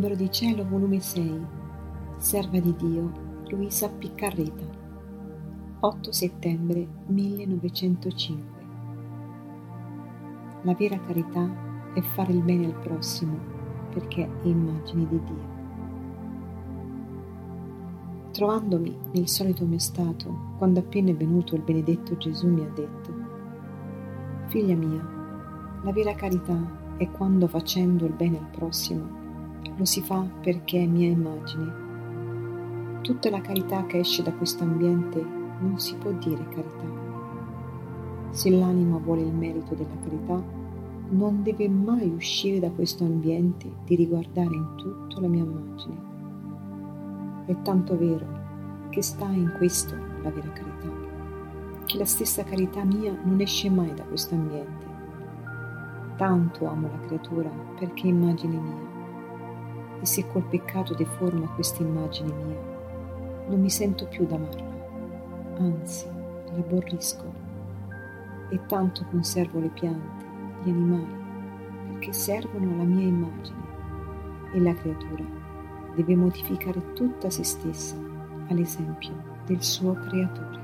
di cielo, volume 6, Serva di Dio, Luisa Piccarreta, 8 settembre 1905. La vera carità è fare il bene al prossimo perché è immagine di Dio. Trovandomi nel solito mio stato, quando appena è venuto il benedetto Gesù mi ha detto, Figlia mia, la vera carità è quando facendo il bene al prossimo lo si fa perché è mia immagine. Tutta la carità che esce da questo ambiente non si può dire carità. Se l'anima vuole il merito della carità, non deve mai uscire da questo ambiente di riguardare in tutto la mia immagine. È tanto vero che sta in questo la vera carità, che la stessa carità mia non esce mai da questo ambiente. Tanto amo la creatura perché è immagine mia e se col peccato deforma questa immagine mia, non mi sento più d'amarla, anzi l'aborrisco e tanto conservo le piante, gli animali, perché servono alla mia immagine. E la creatura deve modificare tutta se stessa all'esempio del suo creatore.